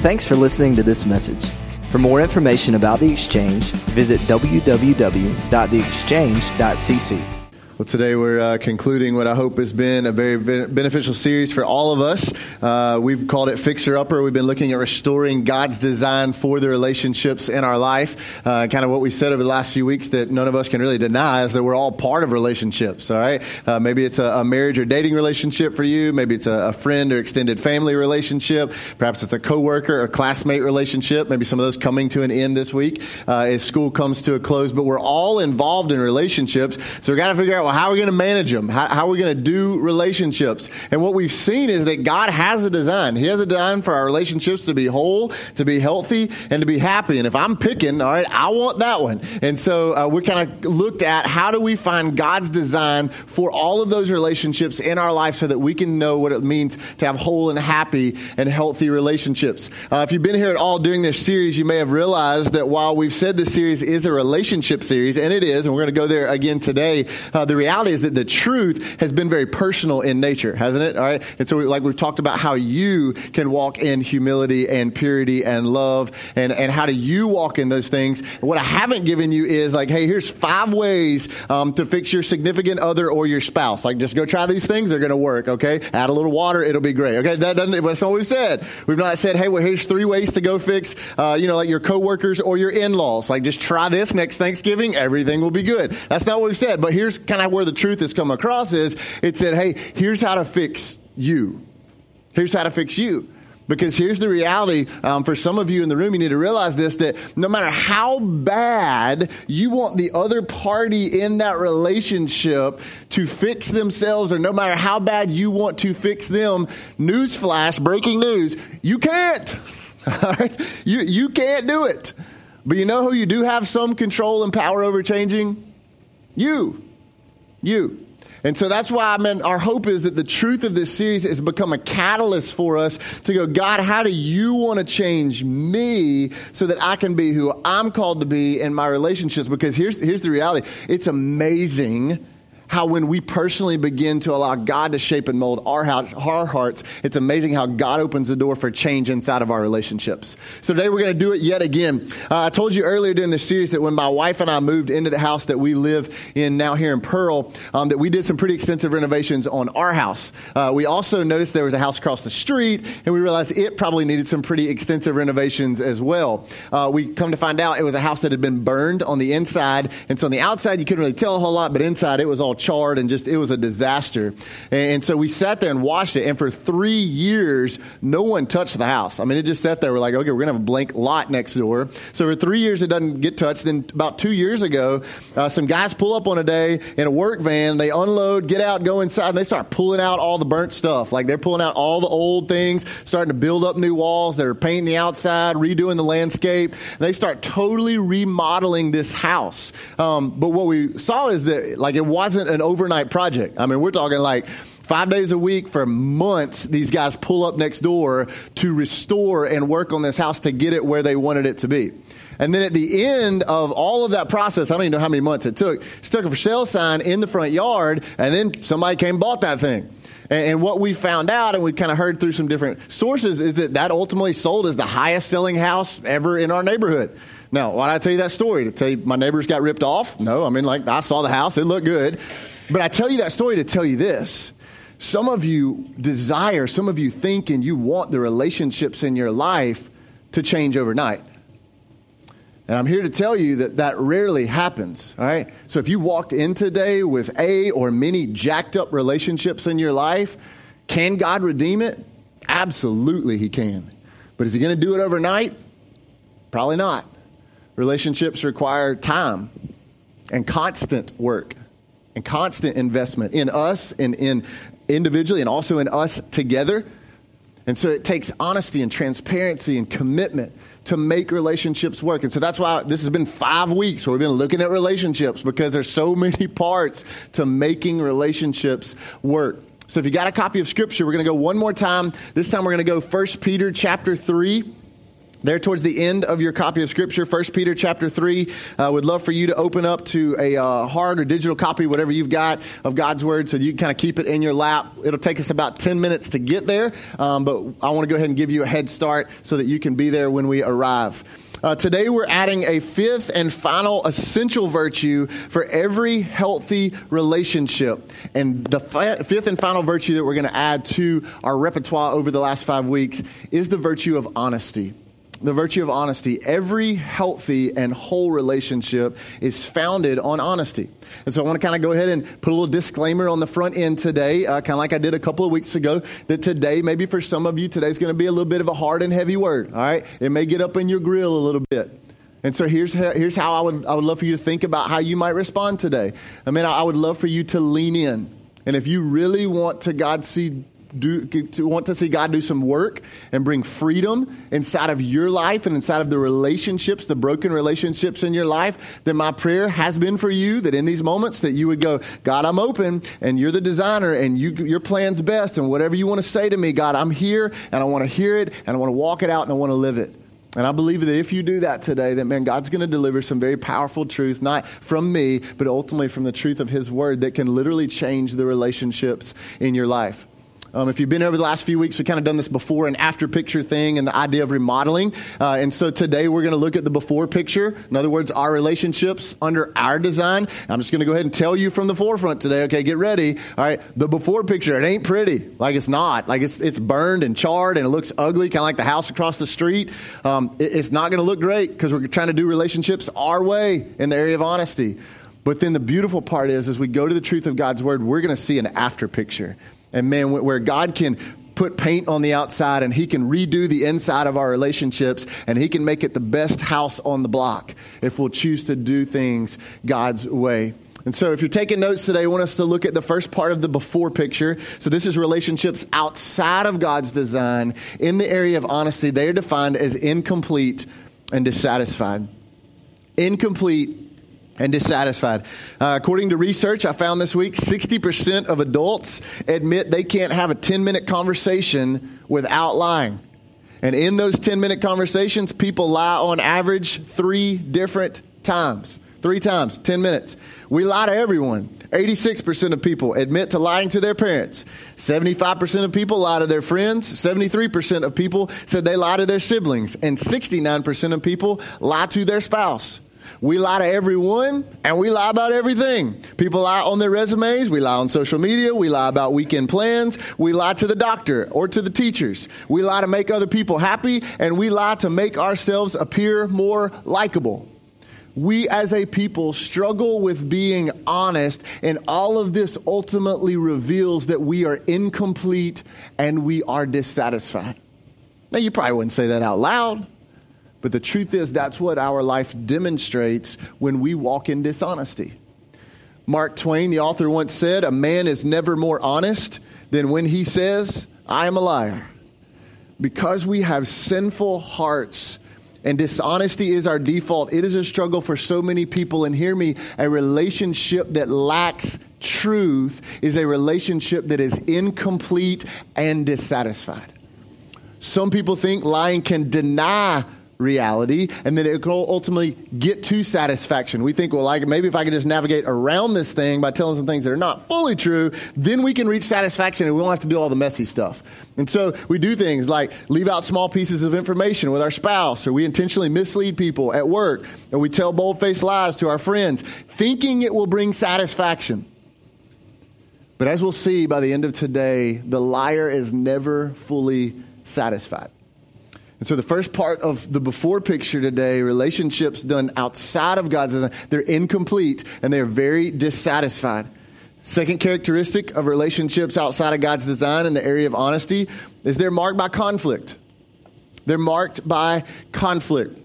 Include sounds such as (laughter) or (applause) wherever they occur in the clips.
Thanks for listening to this message. For more information about The Exchange, visit www.theexchange.cc. Well, today we're uh, concluding what I hope has been a very beneficial series for all of us. Uh, we've called it Fixer Upper. We've been looking at restoring God's design for the relationships in our life. Uh, kind of what we said over the last few weeks that none of us can really deny is that we're all part of relationships, all right? Uh, maybe it's a, a, marriage or dating relationship for you. Maybe it's a, a, friend or extended family relationship. Perhaps it's a coworker or classmate relationship. Maybe some of those coming to an end this week uh, as school comes to a close. But we're all involved in relationships. So we've got to figure out how are we going to manage them? How, how are we going to do relationships? And what we've seen is that God has a design. He has a design for our relationships to be whole, to be healthy, and to be happy. And if I'm picking, all right, I want that one. And so uh, we kind of looked at how do we find God's design for all of those relationships in our life so that we can know what it means to have whole and happy and healthy relationships. Uh, if you've been here at all during this series, you may have realized that while we've said this series is a relationship series, and it is, and we're going to go there again today, uh, the reality is that the truth has been very personal in nature, hasn't it? All right. And so, like we've talked about how you can walk in humility and purity and love, and, and how do you walk in those things. what I haven't given you is like, hey, here's five ways um, to fix your significant other or your spouse. Like, just go try these things; they're going to work. Okay. Add a little water, it'll be great. Okay. That doesn't. That's all we've said. We've not said, hey, well, here's three ways to go fix, uh, you know, like your coworkers or your in-laws. Like, just try this next Thanksgiving, everything will be good. That's not what we've said. But here's kind of where the truth has come across is it said, hey, here's how to fix you. Here's how to fix you. Because here's the reality um, for some of you in the room, you need to realize this that no matter how bad you want the other party in that relationship to fix themselves, or no matter how bad you want to fix them, newsflash, breaking news, you can't. (laughs) All right? You, you can't do it. But you know who you do have some control and power over changing? You. You. And so that's why I mean our hope is that the truth of this series has become a catalyst for us to go, God, how do you want to change me so that I can be who I'm called to be in my relationships? Because here's here's the reality. It's amazing how when we personally begin to allow God to shape and mold our, our hearts, it's amazing how God opens the door for change inside of our relationships. So today we're going to do it yet again. Uh, I told you earlier during the series that when my wife and I moved into the house that we live in now here in Pearl, um, that we did some pretty extensive renovations on our house. Uh, we also noticed there was a house across the street, and we realized it probably needed some pretty extensive renovations as well. Uh, we come to find out it was a house that had been burned on the inside, and so on the outside you couldn't really tell a whole lot, but inside it was all charred and just, it was a disaster. And so we sat there and watched it. And for three years, no one touched the house. I mean, it just sat there. We're like, okay, we're going to have a blank lot next door. So for three years, it doesn't get touched. Then about two years ago, uh, some guys pull up on a day in a work van. They unload, get out, go inside, and they start pulling out all the burnt stuff. Like they're pulling out all the old things, starting to build up new walls. They're painting the outside, redoing the landscape. They start totally remodeling this house. Um, but what we saw is that like it wasn't an overnight project. I mean, we're talking like five days a week for months, these guys pull up next door to restore and work on this house to get it where they wanted it to be. And then at the end of all of that process, I don't even know how many months it took, stuck a for sale sign in the front yard, and then somebody came and bought that thing. And, what we found out, and we kind of heard through some different sources, is that that ultimately sold as the highest selling house ever in our neighborhood. Now, why did I tell you that story? To tell you my neighbors got ripped off? No, I mean, like, I saw the house, it looked good. But I tell you that story to tell you this. Some of you desire, some of you think, and you want the relationships in your life to change overnight. And I'm here to tell you that that rarely happens, all right? So if you walked in today with a or many jacked up relationships in your life, can God redeem it? Absolutely, He can. But is He going to do it overnight? Probably not. Relationships require time and constant work and constant investment in us and in individually and also in us together. And so it takes honesty and transparency and commitment to make relationships work. And so that's why this has been five weeks where we've been looking at relationships because there's so (laughs) many parts to making relationships work. So if you got a copy of scripture, we're going to go one more time. This time we're going to go 1 Peter chapter 3 there towards the end of your copy of scripture 1 peter chapter 3 i uh, would love for you to open up to a uh, hard or digital copy whatever you've got of god's word so you can kind of keep it in your lap. It'll take us about 10 minutes to get there um, but i want to go ahead and give you a head start so that you can be there when we arrive. Uh, today, we're adding a fifth and final essential virtue for every healthy relationship. And the fi- fifth and final virtue that we're going to add to our repertoire over the last five weeks is the virtue of honesty the virtue of honesty. Every healthy and whole relationship is founded on honesty. And so I want to kind of go ahead and put a little disclaimer on the front end today, uh, kind of like I did a couple of weeks ago, that today, maybe for some of you, today's going to be a little bit of a hard and heavy word. All right. It may get up in your grill a little bit. And so here's how, here's how I would, I would love for you to think about how you might respond today. I mean, I would love for you to lean in. And if you really want to God see do, to want to see God do some work and bring freedom inside of your life and inside of the relationships, the broken relationships in your life, then my prayer has been for you that in these moments that you would go, God, I'm open and you're the designer and you, your plan's best and whatever you want to say to me, God, I'm here and I want to hear it and I want to walk it out and I want to live it. And I believe that if you do that today, that man, God's going to deliver some very powerful truth, not from me, but ultimately from the truth of His Word that can literally change the relationships in your life. Um, if you've been over the last few weeks, we've kind of done this before and after picture thing and the idea of remodeling. Uh, and so today we're going to look at the before picture. In other words, our relationships under our design. I'm just going to go ahead and tell you from the forefront today. Okay, get ready. All right, the before picture, it ain't pretty. Like it's not. Like it's, it's burned and charred and it looks ugly, kind of like the house across the street. Um, it, it's not going to look great because we're trying to do relationships our way in the area of honesty. But then the beautiful part is, as we go to the truth of God's word, we're going to see an after picture. And man, where God can put paint on the outside and he can redo the inside of our relationships and he can make it the best house on the block if we'll choose to do things God's way. And so, if you're taking notes today, I want us to look at the first part of the before picture. So, this is relationships outside of God's design in the area of honesty. They are defined as incomplete and dissatisfied. Incomplete and dissatisfied. Uh, according to research I found this week, 60% of adults admit they can't have a 10 minute conversation without lying. And in those 10 minute conversations, people lie on average three different times. Three times, 10 minutes. We lie to everyone. 86% of people admit to lying to their parents. 75% of people lie to their friends. 73% of people said they lie to their siblings. And 69% of people lie to their spouse. We lie to everyone and we lie about everything. People lie on their resumes. We lie on social media. We lie about weekend plans. We lie to the doctor or to the teachers. We lie to make other people happy and we lie to make ourselves appear more likable. We as a people struggle with being honest, and all of this ultimately reveals that we are incomplete and we are dissatisfied. Now, you probably wouldn't say that out loud. But the truth is, that's what our life demonstrates when we walk in dishonesty. Mark Twain, the author, once said, A man is never more honest than when he says, I am a liar. Because we have sinful hearts and dishonesty is our default, it is a struggle for so many people. And hear me, a relationship that lacks truth is a relationship that is incomplete and dissatisfied. Some people think lying can deny reality, and then it will ultimately get to satisfaction. We think, well, like maybe if I could just navigate around this thing by telling some things that are not fully true, then we can reach satisfaction and we won't have to do all the messy stuff. And so we do things like leave out small pieces of information with our spouse, or we intentionally mislead people at work, or we tell bold faced lies to our friends, thinking it will bring satisfaction. But as we'll see by the end of today, the liar is never fully satisfied. And so the first part of the before picture today, relationships done outside of God's design, they're incomplete and they're very dissatisfied. Second characteristic of relationships outside of God's design in the area of honesty is they're marked by conflict. They're marked by conflict.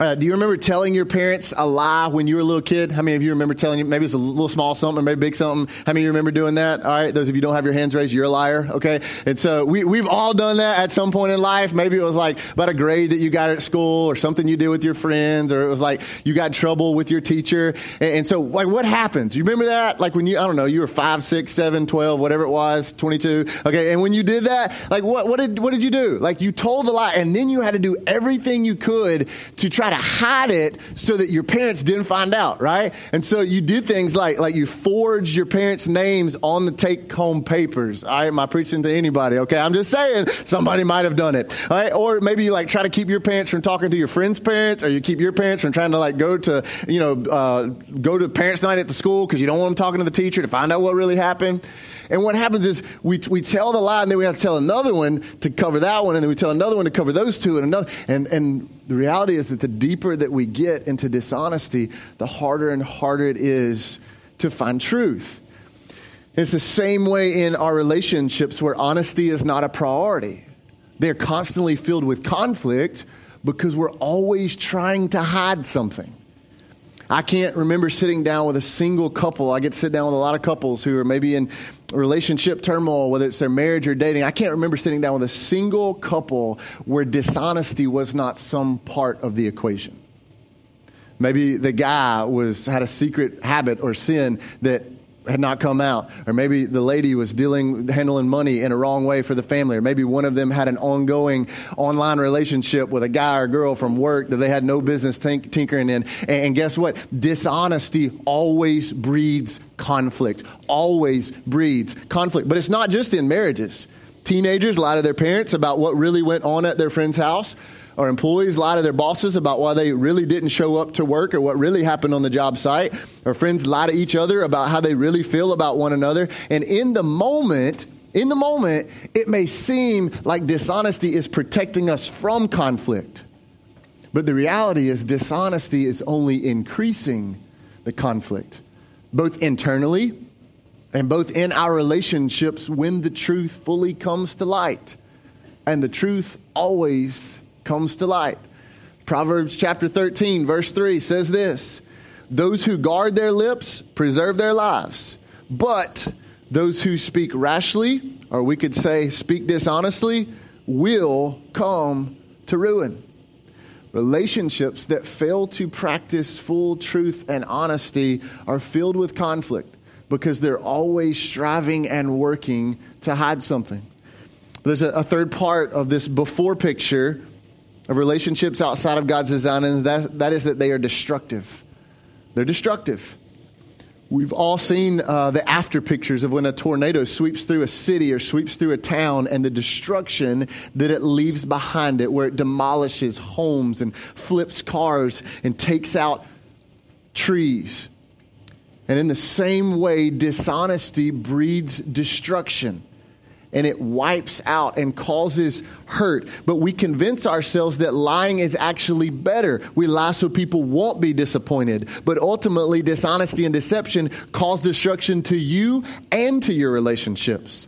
Uh, do you remember telling your parents a lie when you were a little kid? How many of you remember telling you, maybe it's a little small something, maybe big something? How many of you remember doing that? All right, those of you don't have your hands raised, you're a liar, okay? And so we, we've all done that at some point in life. Maybe it was like about a grade that you got at school or something you did with your friends, or it was like you got in trouble with your teacher. And, and so, like, what happens? You remember that? Like when you, I don't know, you were five, six, seven, twelve, whatever it was, 22, okay? And when you did that, like, what, what did, what did you do? Like, you told the lie, and then you had to do everything you could to try to hide it so that your parents didn't find out, right? And so you did things like like you forged your parents' names on the take home papers. I am I preaching to anybody, okay? I'm just saying somebody might have done it. Right? Or maybe you like try to keep your parents from talking to your friends' parents, or you keep your parents from trying to like go to, you know, uh, go to parents' night at the school because you don't want them talking to the teacher to find out what really happened. And what happens is we, we tell the lie and then we have to tell another one to cover that one and then we tell another one to cover those two and another. And, and the reality is that the deeper that we get into dishonesty, the harder and harder it is to find truth. It's the same way in our relationships where honesty is not a priority. They're constantly filled with conflict because we're always trying to hide something. I can't remember sitting down with a single couple. I get to sit down with a lot of couples who are maybe in relationship turmoil, whether it's their marriage or dating. I can't remember sitting down with a single couple where dishonesty was not some part of the equation. Maybe the guy was had a secret habit or sin that had not come out. Or maybe the lady was dealing, handling money in a wrong way for the family. Or maybe one of them had an ongoing online relationship with a guy or girl from work that they had no business tink- tinkering in. And, and guess what? Dishonesty always breeds conflict. Always breeds conflict. But it's not just in marriages. Teenagers lie to their parents about what really went on at their friend's house or employees lie to their bosses about why they really didn't show up to work or what really happened on the job site, Our friends lie to each other about how they really feel about one another. And in the moment, in the moment, it may seem like dishonesty is protecting us from conflict. But the reality is, dishonesty is only increasing the conflict, both internally and both in our relationships when the truth fully comes to light. And the truth always comes to light. Proverbs chapter 13, verse 3 says this Those who guard their lips preserve their lives, but those who speak rashly, or we could say speak dishonestly, will come to ruin. Relationships that fail to practice full truth and honesty are filled with conflict because they're always striving and working to hide something. There's a, a third part of this before picture of relationships outside of God's design, and that, that is that they are destructive. They're destructive. We've all seen uh, the after pictures of when a tornado sweeps through a city or sweeps through a town and the destruction that it leaves behind it, where it demolishes homes and flips cars and takes out trees. And in the same way, dishonesty breeds destruction and it wipes out and causes hurt. But we convince ourselves that lying is actually better. We lie so people won't be disappointed. But ultimately, dishonesty and deception cause destruction to you and to your relationships.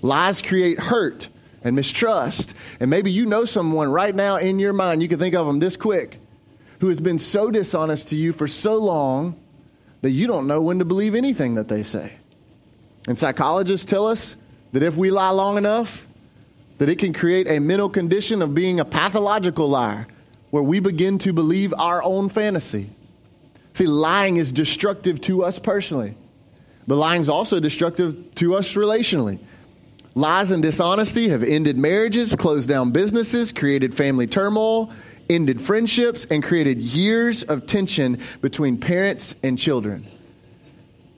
Lies create hurt and mistrust. And maybe you know someone right now in your mind, you can think of them this quick, who has been so dishonest to you for so long that you don't know when to believe anything that they say. And psychologists tell us that if we lie long enough, that it can create a mental condition of being a pathological liar where we begin to believe our own fantasy. See, lying is destructive to us personally, but lying is also destructive to us relationally. Lies and dishonesty have ended marriages, closed down businesses, created family turmoil, ended friendships, and created years of tension between parents and children.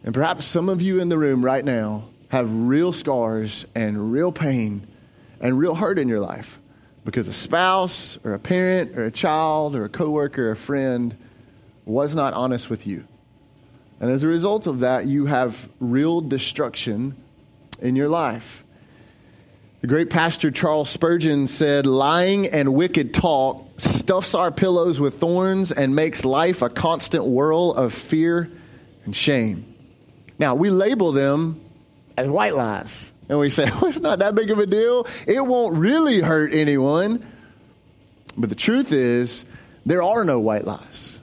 And perhaps some of you in the room right now have real scars and real pain and real hurt in your life because a spouse or a parent or a child or a coworker or a friend was not honest with you. And as a result of that, you have real destruction in your life. The great pastor Charles Spurgeon said, Lying and wicked talk stuffs our pillows with thorns and makes life a constant whirl of fear and shame. Now, we label them as white lies. And we say, (laughs) oh, it's not that big of a deal. It won't really hurt anyone. But the truth is There are no white lies.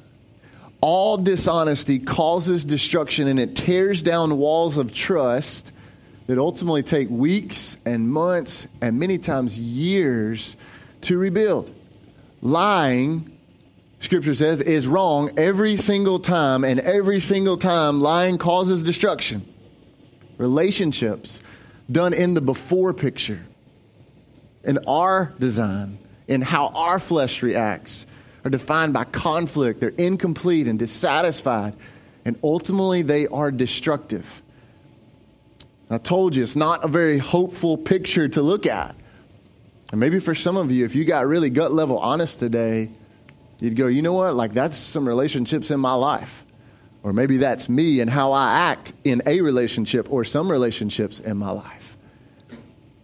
All dishonesty causes destruction and it tears down walls of trust that ultimately take weeks and months and many times years to rebuild. Lying, scripture says, is wrong every single time, and every single time lying causes destruction. Relationships done in the before picture, in our design, in how our flesh reacts, are defined by conflict. They're incomplete and dissatisfied, and ultimately they are destructive. I told you, it's not a very hopeful picture to look at. And maybe for some of you, if you got really gut level honest today, you'd go, you know what? Like, that's some relationships in my life. Or maybe that's me and how I act in a relationship or some relationships in my life.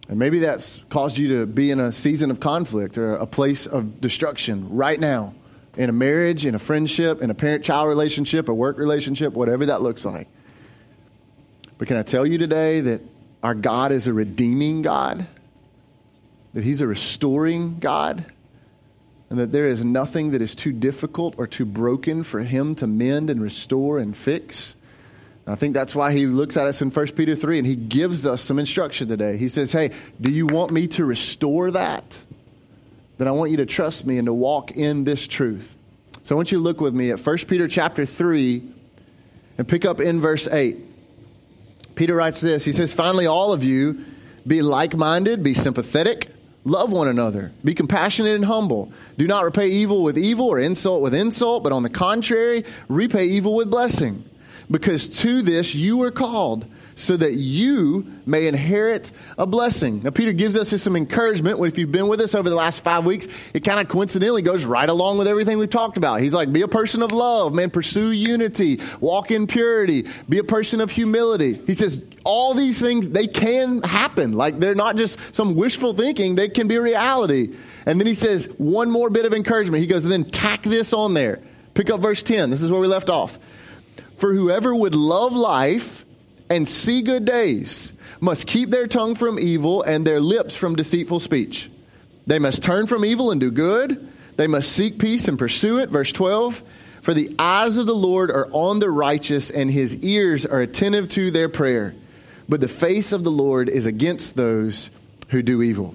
And maybe that's caused you to be in a season of conflict or a place of destruction right now in a marriage, in a friendship, in a parent child relationship, a work relationship, whatever that looks like. But can I tell you today that our God is a redeeming God? That He's a restoring God? And that there is nothing that is too difficult or too broken for Him to mend and restore and fix? I think that's why he looks at us in 1 Peter 3 and he gives us some instruction today. He says, Hey, do you want me to restore that? Then I want you to trust me and to walk in this truth. So I want you to look with me at 1 Peter chapter 3 and pick up in verse 8. Peter writes this He says, Finally, all of you be like minded, be sympathetic, love one another, be compassionate and humble. Do not repay evil with evil or insult with insult, but on the contrary, repay evil with blessing. Because to this you were called so that you may inherit a blessing. Now, Peter gives us some encouragement. If you've been with us over the last five weeks, it kind of coincidentally goes right along with everything we've talked about. He's like, be a person of love, man, pursue unity, walk in purity, be a person of humility. He says, all these things, they can happen. Like, they're not just some wishful thinking, they can be reality. And then he says, one more bit of encouragement. He goes, then tack this on there. Pick up verse 10. This is where we left off. For whoever would love life, and see good days must keep their tongue from evil and their lips from deceitful speech. They must turn from evil and do good. They must seek peace and pursue it. Verse 12 For the eyes of the Lord are on the righteous, and his ears are attentive to their prayer. But the face of the Lord is against those who do evil.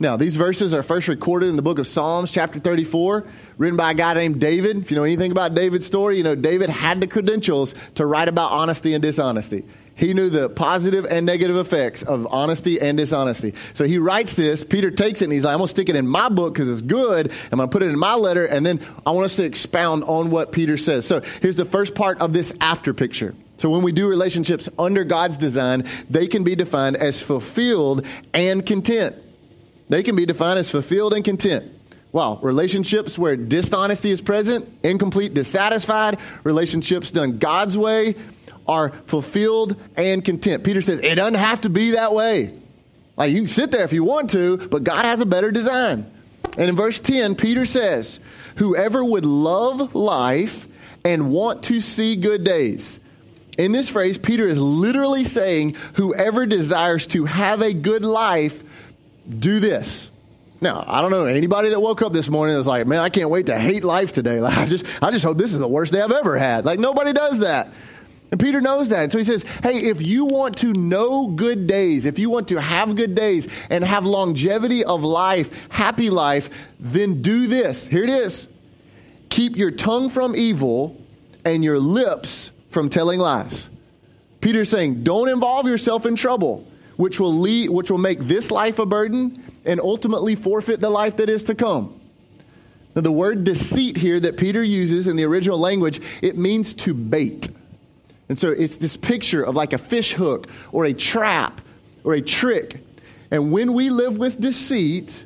Now, these verses are first recorded in the book of Psalms, chapter 34, written by a guy named David. If you know anything about David's story, you know David had the credentials to write about honesty and dishonesty. He knew the positive and negative effects of honesty and dishonesty. So he writes this. Peter takes it and he's like, I'm going to stick it in my book because it's good. I'm going to put it in my letter. And then I want us to expound on what Peter says. So here's the first part of this after picture. So when we do relationships under God's design, they can be defined as fulfilled and content. They can be defined as fulfilled and content. Wow, relationships where dishonesty is present, incomplete, dissatisfied, relationships done God's way are fulfilled and content. Peter says it doesn't have to be that way. Like you can sit there if you want to, but God has a better design. And in verse 10, Peter says, Whoever would love life and want to see good days. In this phrase, Peter is literally saying, Whoever desires to have a good life do this. Now, I don't know anybody that woke up this morning and was like, man, I can't wait to hate life today. (laughs) Like, I just, I just hope this is the worst day I've ever had. Like, nobody does that. And Peter knows that. And So he says, hey, if you want to know good days, if you want to have good days and have longevity of life, happy life, then do this. Here it is. Keep your tongue from evil and your lips from telling lies. Peter's saying, don't involve yourself in trouble which will lead, which will make this life a burden and ultimately forfeit the life that is to come. Now, the word deceit here that Peter uses in the original language, it means to bait. And so it's this picture of like a fish hook or a trap or a trick. And when we live with deceit,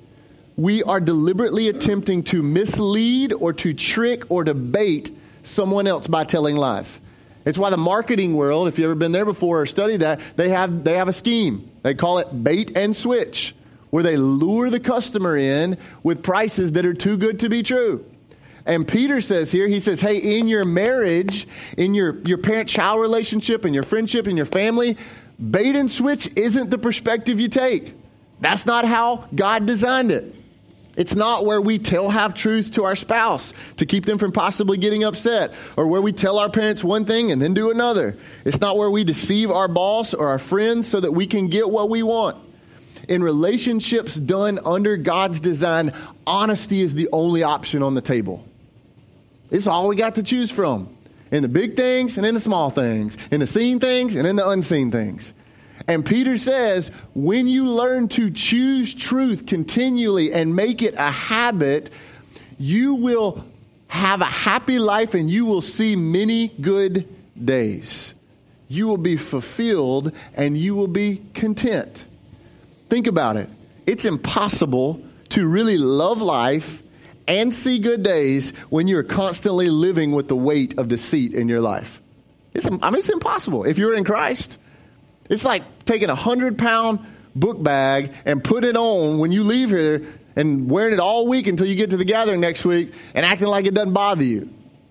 we are deliberately attempting to mislead or to trick or to bait someone else by telling lies. It's why the marketing world, if you've ever been there before or studied that, they have, they have a scheme. They call it bait and switch, where they lure the customer in with prices that are too good to be true. And Peter says here, he says, hey, in your marriage, in your, your parent child relationship, in your friendship, in your family, bait and switch isn't the perspective you take. That's not how God designed it. It's not where we tell half truths to our spouse to keep them from possibly getting upset, or where we tell our parents one thing and then do another. It's not where we deceive our boss or our friends so that we can get what we want. In relationships done under God's design, honesty is the only option on the table. It's all we got to choose from in the big things and in the small things, in the seen things and in the unseen things. And Peter says, when you learn to choose truth continually and make it a habit, you will have a happy life and you will see many good days. You will be fulfilled and you will be content. Think about it. It's impossible to really love life and see good days when you're constantly living with the weight of deceit in your life. It's, I mean, it's impossible. If you're in Christ, it's like taking a hundred pound book bag and put it on when you leave here and wearing it all week until you get to the gathering next week and acting like it doesn't bother you.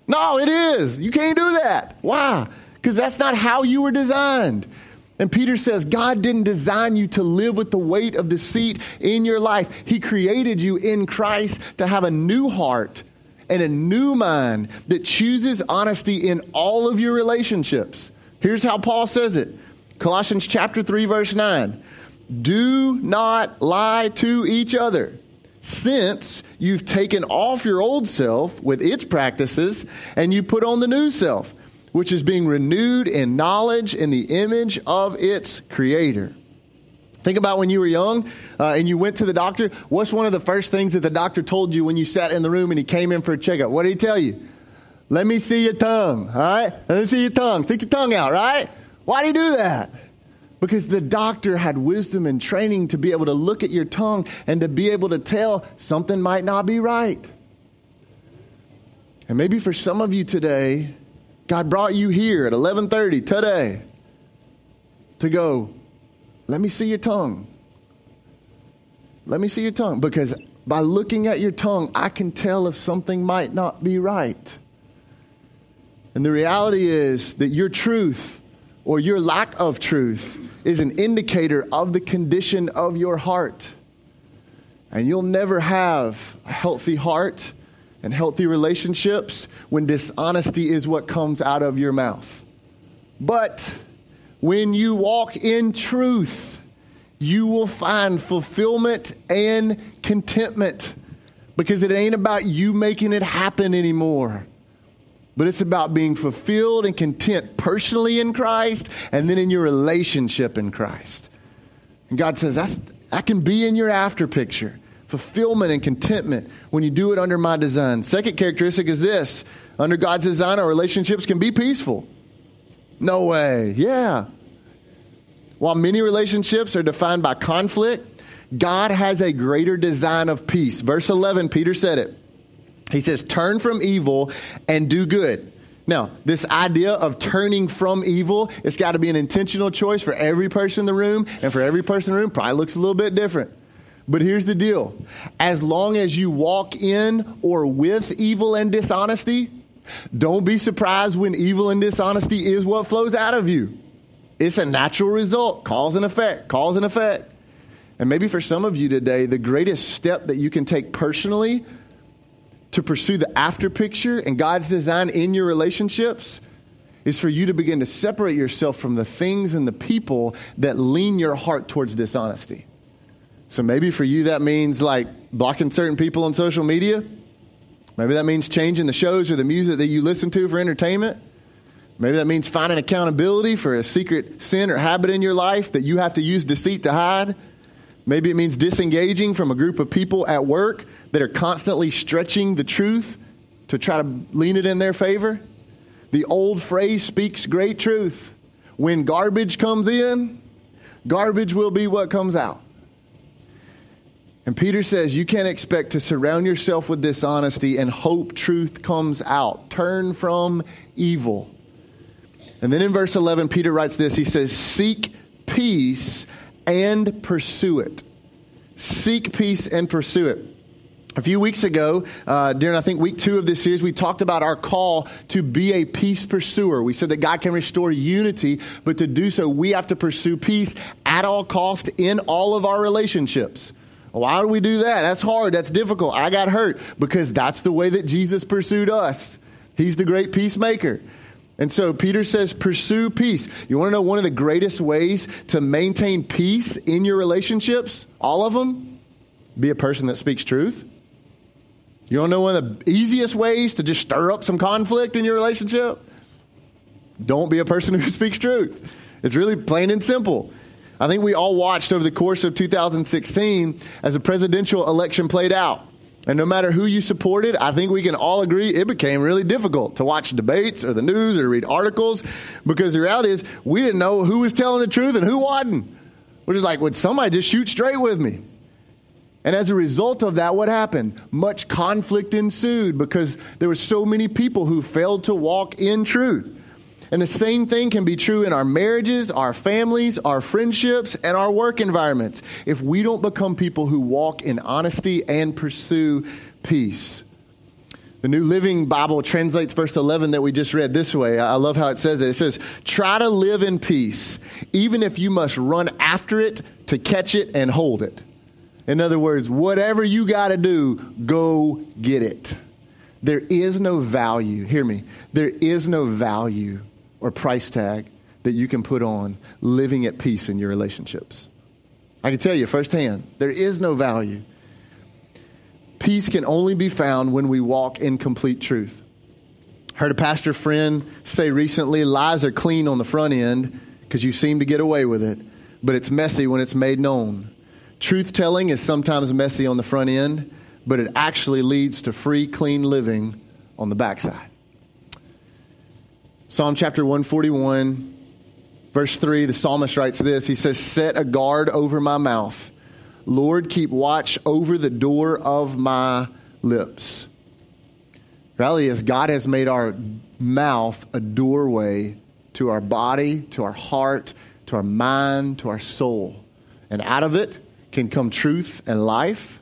No, it is. You can't do that. Why? Because that's not how you were designed. And Peter says, God didn't design you to live with the weight of deceit in your life. He created you in Christ to have a new heart and a new mind that chooses honesty in all of your relationships. Here's how Paul says it Colossians chapter 3 verse 9. Do not lie to each other, since you've taken off your old self with its practices and you put on the new self, which is being renewed in knowledge in the image of its creator. Think about when you were young uh, and you went to the doctor. What's one of the first things that the doctor told you when you sat in the room and he came in for a checkup? What did he tell you? Let me see your tongue, all right? Let me see your tongue. Stick your tongue out, right? Why do you do that? Because the doctor had wisdom and training to be able to look at your tongue and to be able to tell something might not be right. And maybe for some of you today, God brought you here at 11:30 today to go, let me see your tongue. Let me see your tongue because by looking at your tongue, I can tell if something might not be right. And the reality is that your truth or your lack of truth is an indicator of the condition of your heart. And you'll never have a healthy heart and healthy relationships when dishonesty is what comes out of your mouth. But when you walk in truth, you will find fulfillment and contentment because it ain't about you making it happen anymore but it's about being fulfilled and content personally in Christ and then in your relationship in Christ. And God says that's, that can be in your after picture fulfillment and contentment when you do it under my design. Second characteristic is this under God's design, our relationships can be peaceful. No way. Yeah. While many relationships are defined by conflict, God has a greater design of peace. Verse 11, Peter said it. He says, turn from evil and do good. Now, this idea of turning from evil, it's got to be an intentional choice for every person in the room, and for every person in the room, probably looks a little bit different. But here's the deal as long as you walk in or with evil and dishonesty, don't be surprised when evil and dishonesty is what flows out of you. It's a natural result, cause and effect, cause and effect. And maybe for some of you today, the greatest step that you can take personally to pursue the after picture and God's design in your relationships is for you to begin to separate yourself from the things and the people that lean your heart towards dishonesty. So maybe for you that means like blocking certain people on social media. Maybe that means changing the shows or the music that you listen to for entertainment. Maybe that means finding accountability for a secret sin or habit in your life that you have to use deceit to hide. Maybe it means disengaging from a group of people at work that are constantly stretching the truth to try to lean it in their favor. The old phrase speaks great truth. When garbage comes in, garbage will be what comes out. And Peter says you can't expect to surround yourself with dishonesty and hope truth comes out. Turn from evil. And then in verse 11, Peter writes this He says, Seek peace and pursue it. Seek peace and pursue it. A few weeks ago, uh, during I think week two of this series, we talked about our call to be a peace pursuer. We said that God can restore unity, but to do so, we have to pursue peace at all cost in all of our relationships. Why do we do that? That's hard. That's difficult. I got hurt because that's the way that Jesus pursued us. He's the great peacemaker. And so Peter says, pursue peace. You want to know one of the greatest ways to maintain peace in your relationships? All of them? Be a person that speaks truth. You to know one of the easiest ways to just stir up some conflict in your relationship? Don't be a person (laughs) who speaks truth. It's really plain and simple. I think we all watched over the course of 2016 as the presidential election played out. And no matter who you supported, I think we can all agree it became really difficult to watch debates or the news or read articles because the reality is we didn't know who was telling the truth and who wasn't. We're just like, would somebody just shoot straight with me? And as a result of that, what happened? Much conflict ensued because there were so many people who failed to walk in truth. And the same thing can be true in our marriages, our families, our friendships, and our work environments if we don't become people who walk in honesty and pursue peace. The New Living Bible translates verse 11 that we just read this way. I love how it says it. It says, Try to live in peace, even if you must run after it to catch it and hold it. In other words, whatever you got to do, go get it. There is no value, hear me, there is no value or price tag that you can put on living at peace in your relationships. I can tell you firsthand, there is no value. Peace can only be found when we walk in complete truth. Heard a pastor friend say recently lies are clean on the front end because you seem to get away with it, but it's messy when it's made known. Truth telling is sometimes messy on the front end, but it actually leads to free, clean living on the backside. Psalm chapter 141, verse 3, the psalmist writes this He says, Set a guard over my mouth. Lord, keep watch over the door of my lips. Reality is, God has made our mouth a doorway to our body, to our heart, to our mind, to our soul. And out of it can come truth and life,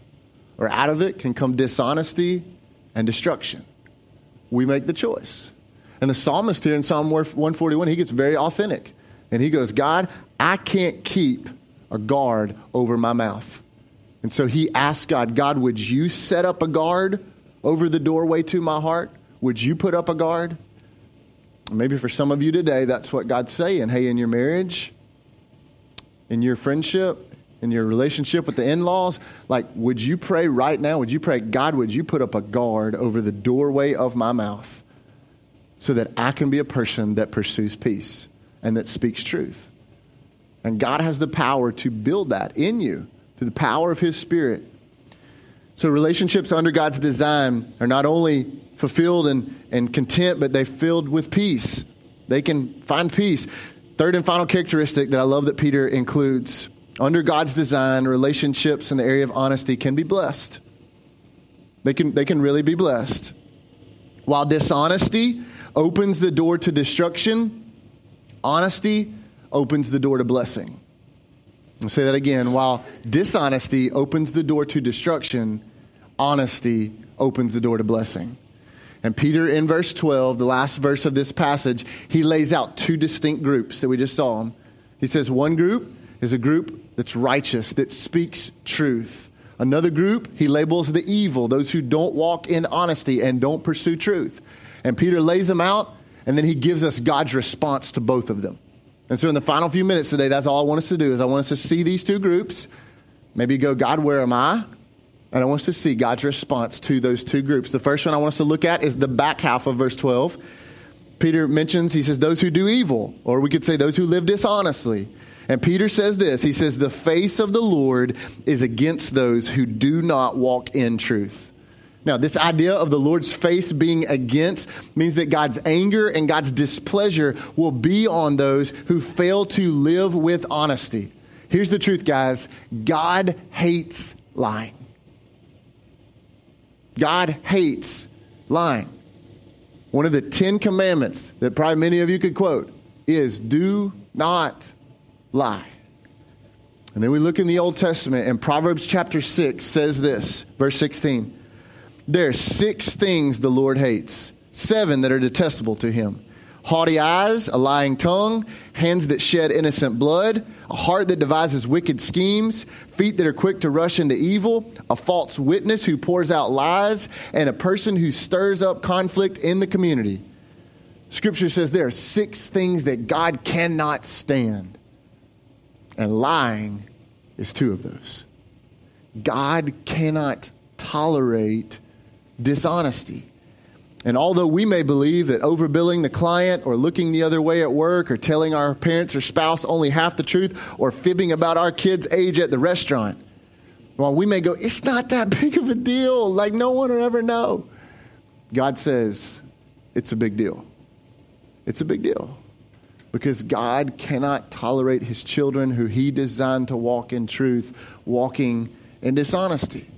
or out of it can come dishonesty and destruction. We make the choice. And the psalmist here in Psalm 141, he gets very authentic. And he goes, God, I can't keep a guard over my mouth. And so he asks God, God, would you set up a guard over the doorway to my heart? Would you put up a guard? Maybe for some of you today, that's what God's saying. Hey, in your marriage, in your friendship, in your relationship with the in laws, like, would you pray right now? Would you pray, God, would you put up a guard over the doorway of my mouth? so that I can be a person that pursues peace and that speaks truth. And God has the power to build that in you through the power of His Spirit. So, relationships under God's design are not only fulfilled and, and content, but they're filled with peace. They can find peace. Third and final characteristic that I love that Peter includes under God's design, relationships in the area of honesty can be blessed. They can, they can really be blessed. While dishonesty opens the door to destruction, honesty opens the door to blessing. I'll say that again. While dishonesty opens the door to destruction, honesty opens the door to blessing. And Peter, in verse 12, the last verse of this passage, he lays out two distinct groups that we just saw. He says one group is a group that's righteous, that speaks truth. Another group, he labels the evil, those who don't walk in honesty and don't pursue truth. And Peter lays them out, and then he gives us God's response to both of them. And so in the final few minutes today, that's all I want us to do is I want us to see these two groups. Maybe go, God, where am I? And I want us to see God's response to those two groups. The first one I want us to look at is the back half of verse 12. Peter mentions, he says, those who do evil, or we could say those who live dishonestly. And Peter says this He says, The face of the Lord is against those who do not walk in truth. Now, this idea of the Lord's face being against means that God's anger and God's displeasure will be on those who fail to live with honesty. Here's the truth, guys God hates lying. God hates lying. One of the Ten Commandments that probably many of you could quote is do not lie. And then we look in the Old Testament, and Proverbs chapter 6 says this, verse 16. There are six things the Lord hates, seven that are detestable to him haughty eyes, a lying tongue, hands that shed innocent blood, a heart that devises wicked schemes, feet that are quick to rush into evil, a false witness who pours out lies, and a person who stirs up conflict in the community. Scripture says there are six things that God cannot stand, and lying is two of those. God cannot tolerate dishonesty. And although we may believe that overbilling the client or looking the other way at work or telling our parents or spouse only half the truth or fibbing about our kids' age at the restaurant, well, we may go, it's not that (laughs) big of a deal. Like no one will ever know. God says it's a big deal. It's a big deal because God cannot tolerate his children who he designed to walk in truth, walking in dishonesty.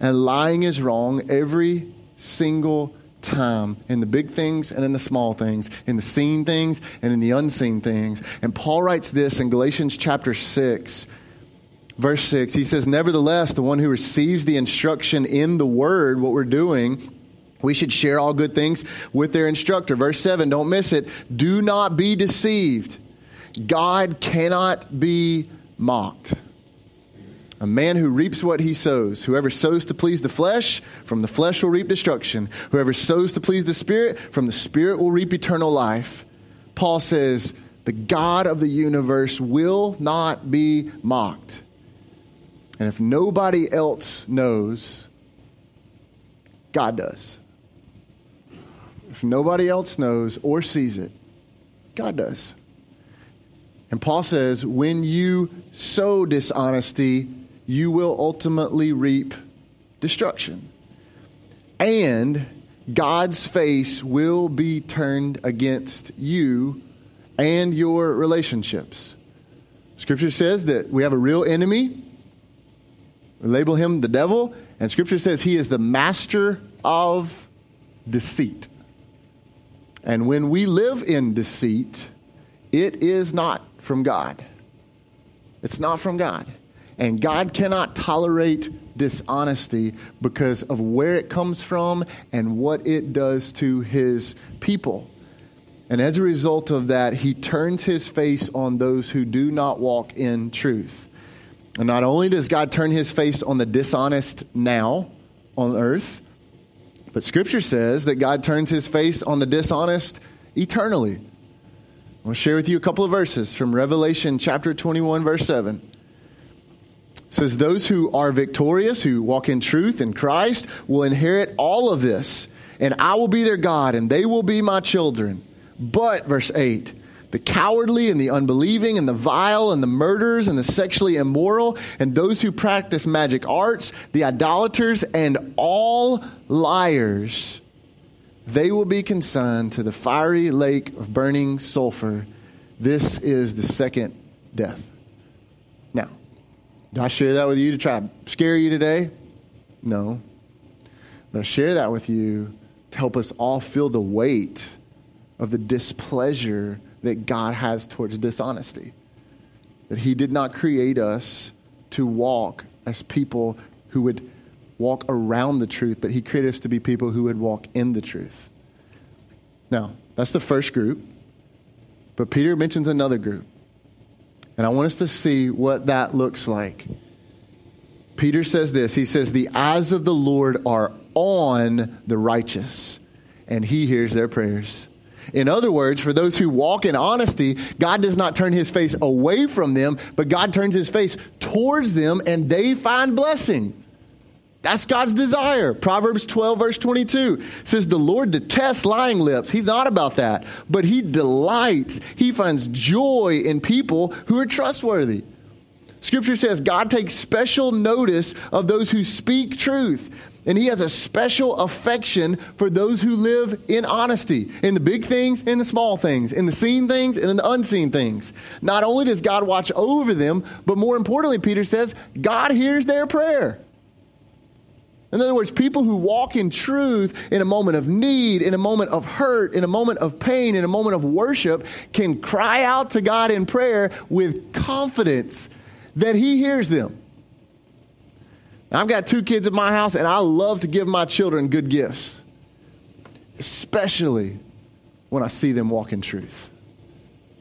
And lying is wrong every single time in the big things and in the small things, in the seen things and in the unseen things. And Paul writes this in Galatians chapter 6, verse 6. He says, Nevertheless, the one who receives the instruction in the word, what we're doing, we should share all good things with their instructor. Verse 7, don't miss it. Do not be deceived. God cannot be mocked. A man who reaps what he sows. Whoever sows to please the flesh, from the flesh will reap destruction. Whoever sows to please the Spirit, from the Spirit will reap eternal life. Paul says, the God of the universe will not be mocked. And if nobody else knows, God does. If nobody else knows or sees it, God does. And Paul says, when you sow dishonesty, you will ultimately reap destruction. And God's face will be turned against you and your relationships. Scripture says that we have a real enemy. We label him the devil. And Scripture says he is the master of deceit. And when we live in deceit, it is not from God. It's not from God. And God cannot tolerate dishonesty because of where it comes from and what it does to his people. And as a result of that, he turns his face on those who do not walk in truth. And not only does God turn his face on the dishonest now on earth, but scripture says that God turns his face on the dishonest eternally. I'll share with you a couple of verses from Revelation chapter 21, verse 7 says those who are victorious who walk in truth in christ will inherit all of this and i will be their god and they will be my children but verse 8 the cowardly and the unbelieving and the vile and the murderers and the sexually immoral and those who practice magic arts the idolaters and all liars they will be consigned to the fiery lake of burning sulfur this is the second death now did I share that with you to try to scare you today? No. But I share that with you to help us all feel the weight of the displeasure that God has towards dishonesty. That He did not create us to walk as people who would walk around the truth, but He created us to be people who would walk in the truth. Now, that's the first group. But Peter mentions another group. And I want us to see what that looks like. Peter says this He says, The eyes of the Lord are on the righteous, and he hears their prayers. In other words, for those who walk in honesty, God does not turn his face away from them, but God turns his face towards them and they find blessing. That's God's desire. Proverbs 12, verse 22 says, The Lord detests lying lips. He's not about that, but He delights. He finds joy in people who are trustworthy. Scripture says God takes special notice of those who speak truth. And he has a special affection for those who live in honesty, in the big things, in the small things, in the seen things, and in the unseen things. Not only does God watch over them, but more importantly, Peter says, God hears their prayer. In other words, people who walk in truth in a moment of need, in a moment of hurt, in a moment of pain, in a moment of worship, can cry out to God in prayer with confidence that He hears them. I've got two kids at my house, and I love to give my children good gifts, especially when I see them walk in truth.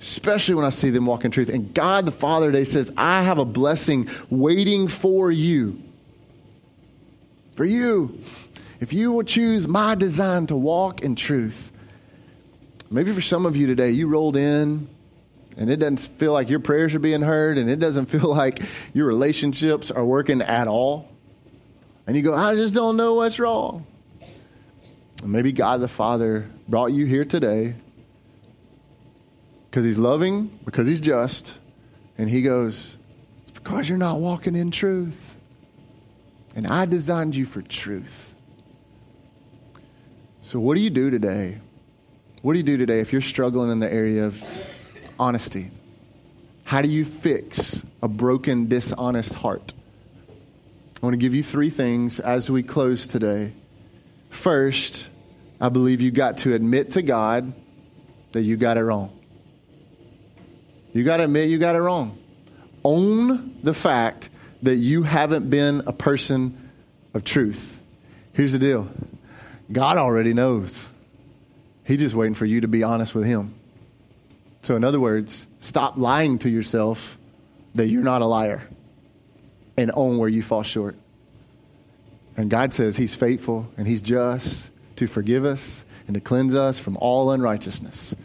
Especially when I see them walk in truth. And God the Father today says, I have a blessing waiting for you. For you. If you will choose my design to walk in truth. Maybe for some of you today, you rolled in and it doesn't feel like your prayers are being heard and it doesn't (laughs) feel like your relationships are working at all. And you go, I just don't know what's wrong. And maybe God the Father brought you here today because He's loving, because He's just, and He goes, It's because you're not walking in truth. And I designed you for truth. So, what do you do today? What do you do today if you're struggling in the area of honesty? How do you fix a broken, dishonest heart? I want to give you three things as we close today. First, I believe you got to admit to God that you got it wrong. You got to admit you got it wrong. Own the fact that you haven't been a person of truth. Here's the deal God already knows. He's just waiting for you to be honest with Him. So, in other words, stop lying to yourself that you're not a liar and own where you fall short. And God says He's faithful and He's just to forgive us and to cleanse us from all unrighteousness.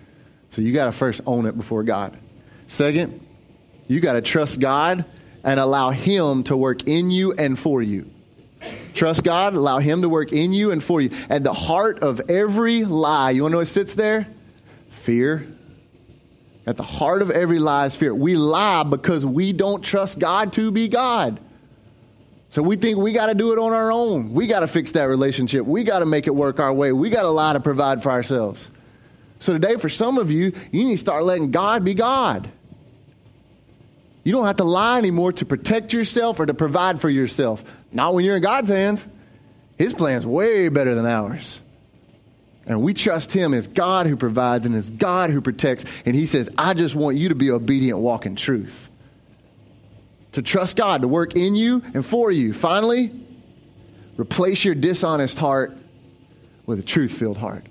So you got to first own it before God. Second, you got to trust God and allow Him to work in you and for you. Trust God, allow Him to work in you and for you. At the heart of every lie, you want to know what sits there? Fear. At the heart of every lie is fear. We lie because we don't trust God to be God. So we think we got to do it on our own. We got to fix that relationship. We got to make it work our way. We got a lot to provide for ourselves. So today, for some of you, you need to start letting God be God. You don't have to lie anymore to protect yourself or to provide for yourself. Not when you're in God's hands. His plan's way better than ours. And we trust Him as God who provides and as God who protects. And He says, I just want you to be obedient, walk in truth to trust God to work in you and for you. Finally, replace your dishonest heart with a truth filled heart.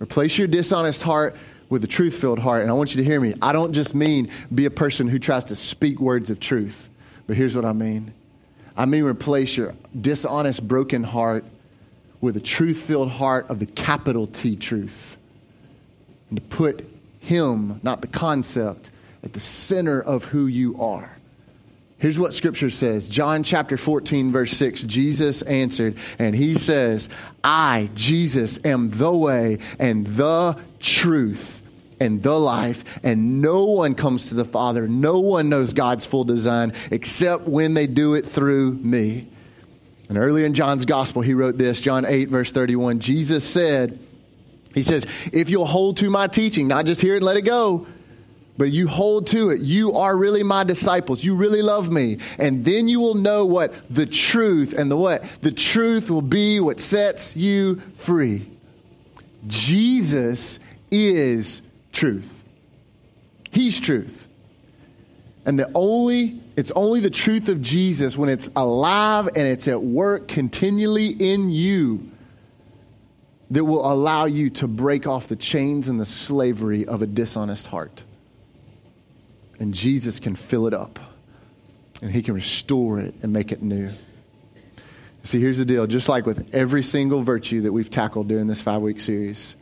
Replace your dishonest heart with a truth filled heart. And I want you to hear me. I don't just mean be a person who tries to speak words of truth, but here's what I mean I mean replace your dishonest, broken heart with a truth filled heart of the capital T truth. And to put Him, not the concept, at the center of who you are. Here's what scripture says John chapter 14, verse 6. Jesus answered, and he says, I, Jesus, am the way and the truth and the life, and no one comes to the Father. No one knows God's full design except when they do it through me. And earlier in John's gospel, he wrote this John 8, verse 31. Jesus said, He says, If you'll hold to my teaching, not just hear it and let it go, but you hold to it. You are really my disciples. You really love me. And then you will know what the truth and the what? The truth will be what sets you free. Jesus is truth. He's truth. And the only it's only the truth of Jesus when it's alive and it's at work continually in you that will allow you to break off the chains and the slavery of a dishonest heart and Jesus can fill it up and he can restore it and make it new. See, here's the deal just like with every single virtue that we've tackled during this five week series,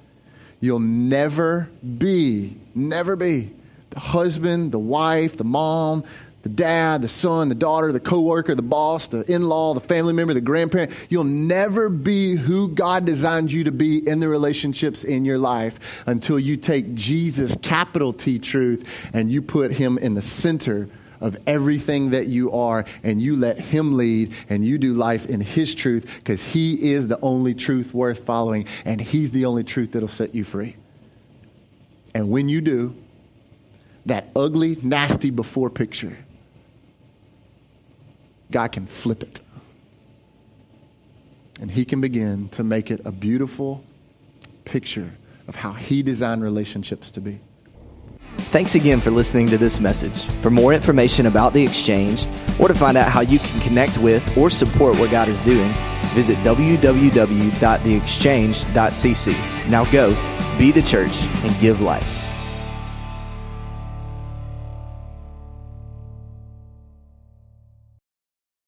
you'll never be, never be the husband, the wife, the mom, the dad, the son, the daughter, the coworker, the boss, the in-law, the family member, the grandparent. You'll never be who God designed you to be in the relationships in your life until you take Jesus, capital T truth, and you put him in the center of everything that you are and you let him lead and you do life in his truth because he is the only truth worth following and he's the only truth that'll set you free. And when you do, that ugly, nasty before picture God can flip it. And He can begin to make it a beautiful picture of how He designed relationships to be. Thanks again for listening to this message. For more information about the exchange, or to find out how you can connect with or support what God is doing, visit www.theexchange.cc. Now go be the church, and give life.